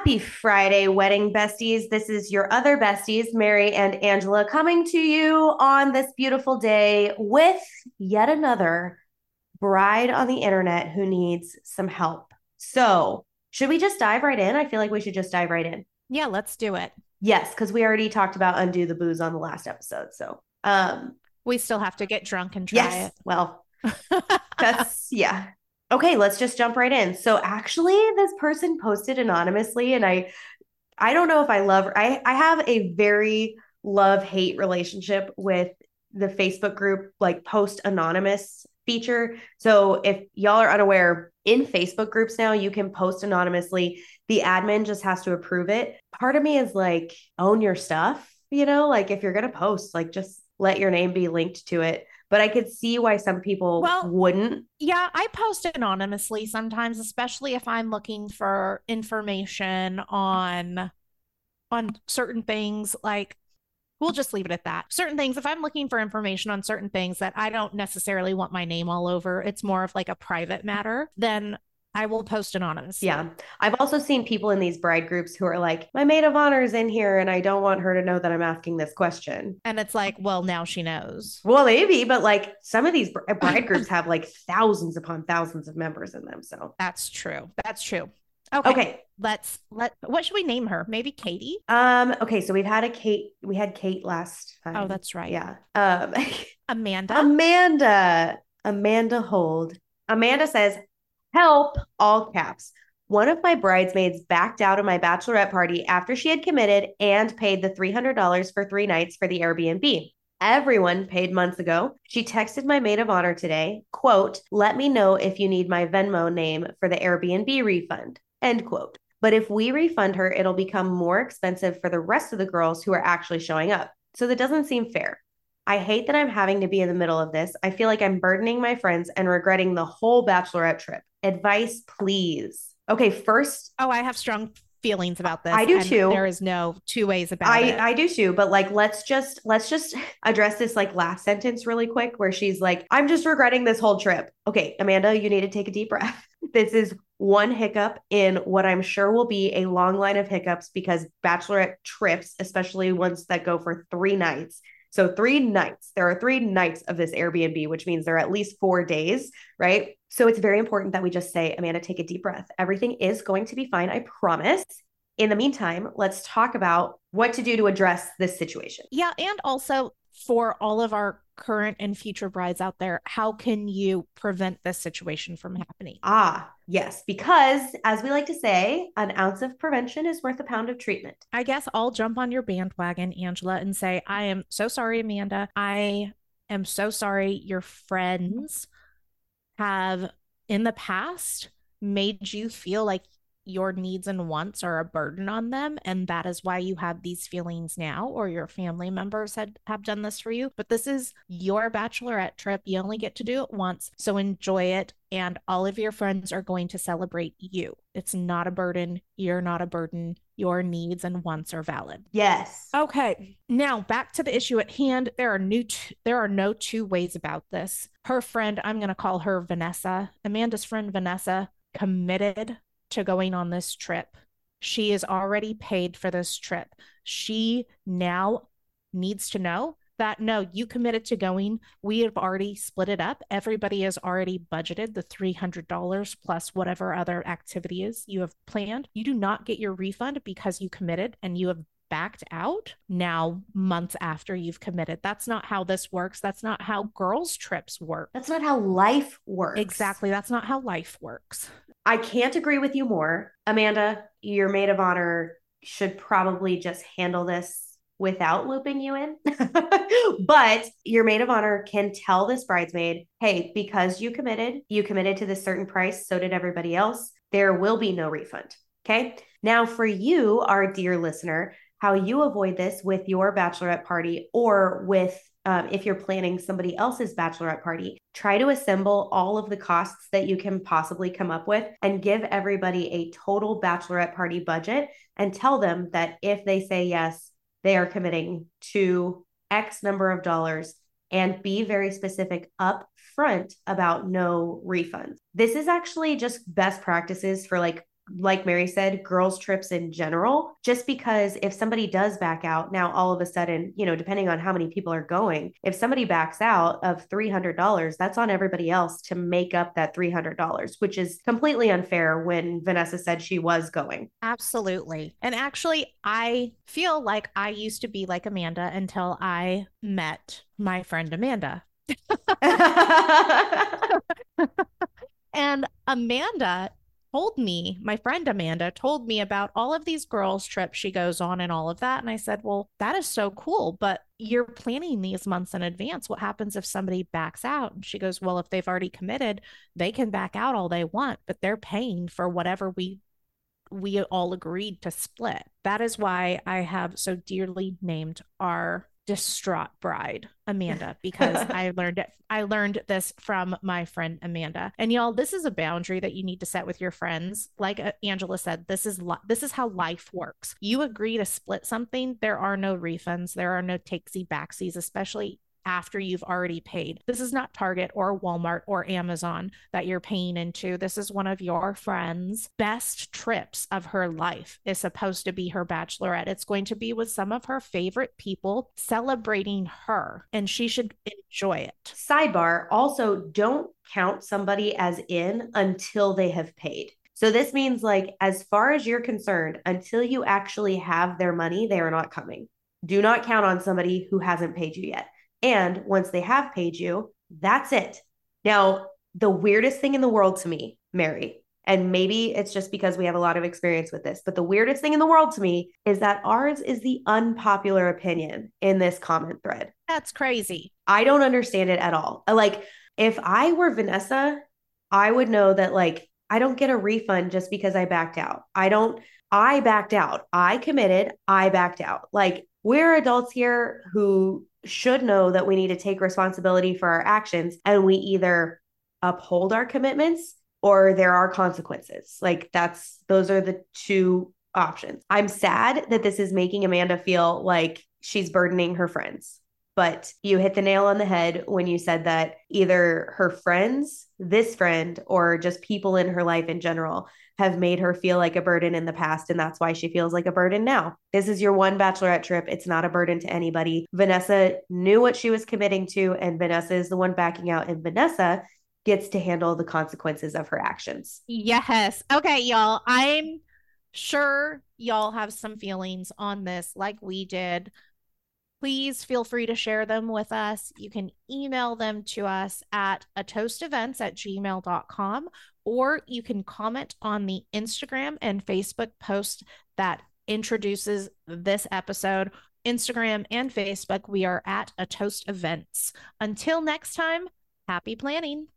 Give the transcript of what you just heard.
Happy Friday, wedding besties. This is your other besties, Mary and Angela, coming to you on this beautiful day with yet another bride on the internet who needs some help. So, should we just dive right in? I feel like we should just dive right in. Yeah, let's do it. Yes, because we already talked about undo the booze on the last episode. So, um, we still have to get drunk and try yes, it. Well, that's yeah. Okay, let's just jump right in. So actually, this person posted anonymously, and I I don't know if I love I I have a very love hate relationship with the Facebook group like post anonymous feature. So if y'all are unaware, in Facebook groups now you can post anonymously. The admin just has to approve it. Part of me is like own your stuff, you know, like if you're going to post, like just let your name be linked to it but I could see why some people well, wouldn't. Yeah, I post anonymously sometimes, especially if I'm looking for information on on certain things like we'll just leave it at that. Certain things, if I'm looking for information on certain things that I don't necessarily want my name all over, it's more of like a private matter, then I will post anonymous. Yeah. I've also seen people in these bride groups who are like, my maid of honor is in here and I don't want her to know that I'm asking this question. And it's like, well, now she knows. Well, maybe, but like some of these bride groups have like thousands upon thousands of members in them. So that's true. That's true. Okay. Okay. Let's let what should we name her? Maybe Katie? Um, okay, so we've had a Kate, we had Kate last time. Oh, that's right. Yeah. Um Amanda. Amanda. Amanda Hold. Amanda says, Help, all caps. One of my bridesmaids backed out of my bachelorette party after she had committed and paid the $300 for three nights for the Airbnb. Everyone paid months ago. She texted my maid of honor today, quote, let me know if you need my Venmo name for the Airbnb refund, end quote. But if we refund her, it'll become more expensive for the rest of the girls who are actually showing up. So that doesn't seem fair. I hate that I'm having to be in the middle of this. I feel like I'm burdening my friends and regretting the whole bachelorette trip. Advice, please. Okay, first. Oh, I have strong feelings about this. I do too. There is no two ways about I, it. I do too. But like, let's just let's just address this like last sentence really quick, where she's like, "I'm just regretting this whole trip." Okay, Amanda, you need to take a deep breath. This is one hiccup in what I'm sure will be a long line of hiccups because bachelorette trips, especially ones that go for three nights, so, three nights. There are three nights of this Airbnb, which means there are at least four days, right? So, it's very important that we just say, Amanda, take a deep breath. Everything is going to be fine. I promise. In the meantime, let's talk about what to do to address this situation. Yeah. And also for all of our current and future brides out there, how can you prevent this situation from happening? Ah, yes, because as we like to say, an ounce of prevention is worth a pound of treatment. I guess I'll jump on your bandwagon, Angela, and say, I am so sorry, Amanda. I am so sorry your friends have in the past made you feel like your needs and wants are a burden on them and that is why you have these feelings now or your family members had have done this for you. But this is your bachelorette trip. You only get to do it once so enjoy it and all of your friends are going to celebrate you. It's not a burden. You're not a burden. Your needs and wants are valid. Yes. Okay. Now back to the issue at hand. There are new t- there are no two ways about this. Her friend i'm going to call her vanessa amanda's friend vanessa committed to going on this trip. She is already paid for this trip. She now needs to know that no, you committed to going. We have already split it up. Everybody has already budgeted the $300 plus whatever other activities you have planned. You do not get your refund because you committed and you have backed out now months after you've committed. That's not how this works. That's not how girls' trips work. That's not how life works. Exactly. That's not how life works. I can't agree with you more. Amanda, your maid of honor should probably just handle this without looping you in. but your maid of honor can tell this bridesmaid, hey, because you committed, you committed to this certain price, so did everybody else. There will be no refund. Okay. Now, for you, our dear listener, how you avoid this with your bachelorette party or with um, if you're planning somebody else's bachelorette party, try to assemble all of the costs that you can possibly come up with and give everybody a total bachelorette party budget and tell them that if they say yes, they are committing to X number of dollars and be very specific up front about no refunds. This is actually just best practices for like like Mary said, girls' trips in general, just because if somebody does back out, now all of a sudden, you know, depending on how many people are going, if somebody backs out of $300, that's on everybody else to make up that $300, which is completely unfair when Vanessa said she was going. Absolutely. And actually, I feel like I used to be like Amanda until I met my friend Amanda. and Amanda told me, my friend Amanda told me about all of these girls' trips she goes on and all of that. And I said, Well, that is so cool, but you're planning these months in advance. What happens if somebody backs out? And she goes, Well, if they've already committed, they can back out all they want, but they're paying for whatever we we all agreed to split. That is why I have so dearly named our distraught bride amanda because i learned it i learned this from my friend amanda. And y'all this is a boundary that you need to set with your friends. Like uh, angela said this is li- this is how life works. You agree to split something there are no refunds there are no takesy backsies especially after you've already paid. This is not Target or Walmart or Amazon that you're paying into. This is one of your friends' best trips of her life is supposed to be her bachelorette. It's going to be with some of her favorite people celebrating her and she should enjoy it. Sidebar, also don't count somebody as in until they have paid. So this means like as far as you're concerned, until you actually have their money, they are not coming. Do not count on somebody who hasn't paid you yet. And once they have paid you, that's it. Now, the weirdest thing in the world to me, Mary, and maybe it's just because we have a lot of experience with this, but the weirdest thing in the world to me is that ours is the unpopular opinion in this comment thread. That's crazy. I don't understand it at all. Uh, like, if I were Vanessa, I would know that, like, I don't get a refund just because I backed out. I don't, I backed out. I committed, I backed out. Like, we're adults here who should know that we need to take responsibility for our actions and we either uphold our commitments or there are consequences. Like that's those are the two options. I'm sad that this is making Amanda feel like she's burdening her friends. But you hit the nail on the head when you said that either her friends, this friend, or just people in her life in general have made her feel like a burden in the past. And that's why she feels like a burden now. This is your one bachelorette trip. It's not a burden to anybody. Vanessa knew what she was committing to, and Vanessa is the one backing out. And Vanessa gets to handle the consequences of her actions. Yes. Okay, y'all. I'm sure y'all have some feelings on this, like we did please feel free to share them with us. You can email them to us at a toast events at gmail.com, or you can comment on the Instagram and Facebook post that introduces this episode. Instagram and Facebook, we are at a toast events. Until next time, happy planning.